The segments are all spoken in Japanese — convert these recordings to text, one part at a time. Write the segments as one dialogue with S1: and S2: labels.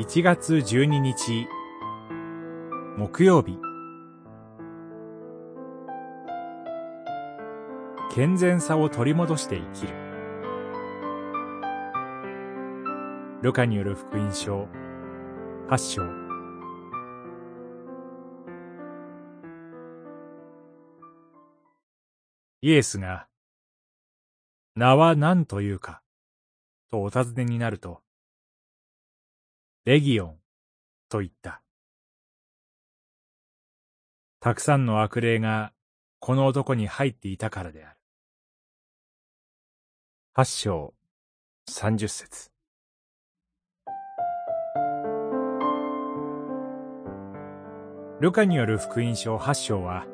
S1: 1月12日木曜日。健全さを取り戻して生きる。ルカによる福音書8章。イエスが名は何というかとお尋ねになるとレギオンと言った。たくさんの悪霊がこの男に入っていたからである。八章三十節ルカによる福音書八章は、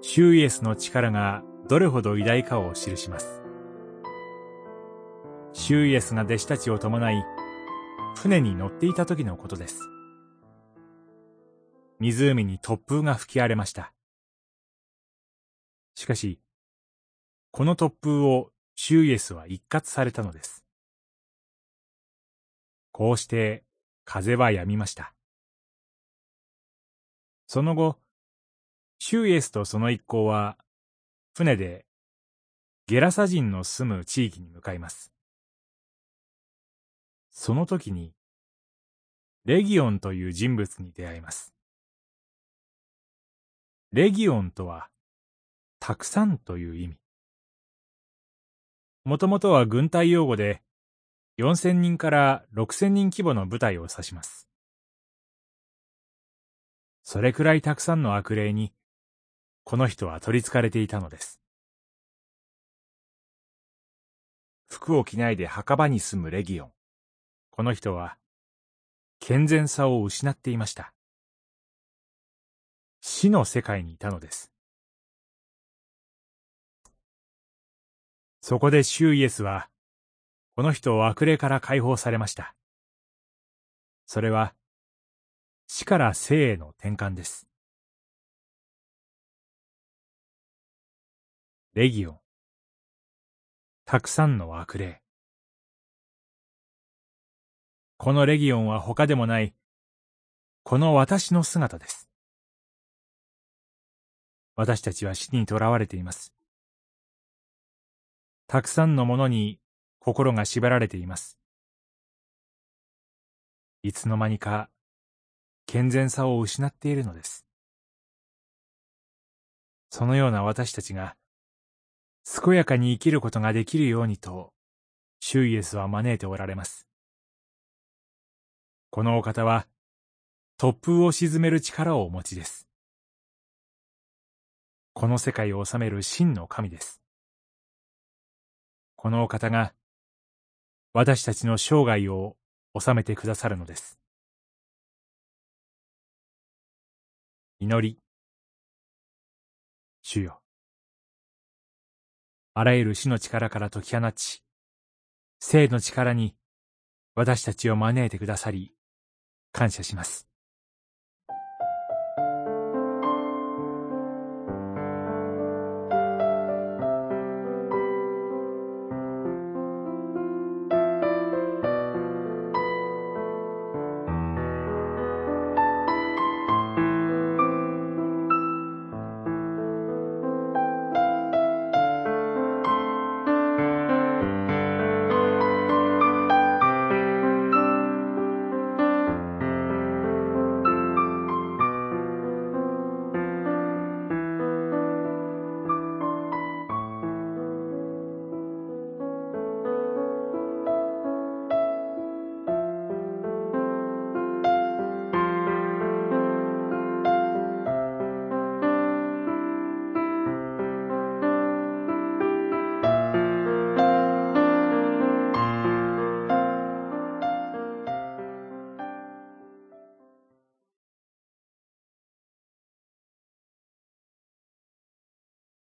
S1: シューイエスの力がどれほど偉大かを記します。シューイエスが弟子たちを伴い、船に乗っていた時のことです。湖に突風が吹き荒れました。しかし、この突風をシューイエスは一括されたのです。こうして風は止みました。その後、シューイエスとその一行は、船でゲラサ人の住む地域に向かいます。その時に、レギオンという人物に出会います。レギオンとは、たくさんという意味。もともとは軍隊用語で、4000人から6000人規模の部隊を指します。それくらいたくさんの悪霊に、この人は取り憑かれていたのです。服を着ないで墓場に住むレギオン。この人は、健全さを失っていました。死の世界にいたのです。そこでシューイエスは、この人を悪霊から解放されました。それは、死から生への転換です。レギオン。たくさんの悪霊。このレギオンは他でもない、この私の姿です。私たちは死に囚われています。たくさんのものに心が縛られています。いつの間にか健全さを失っているのです。そのような私たちが健やかに生きることができるようにと、シュイエスは招いておられます。このお方は、突風を沈める力をお持ちです。この世界を治める真の神です。このお方が、私たちの生涯を治めてくださるのです。祈り。主よ。あらゆる死の力から解き放ち、生の力に私たちを招いてくださり、感謝します。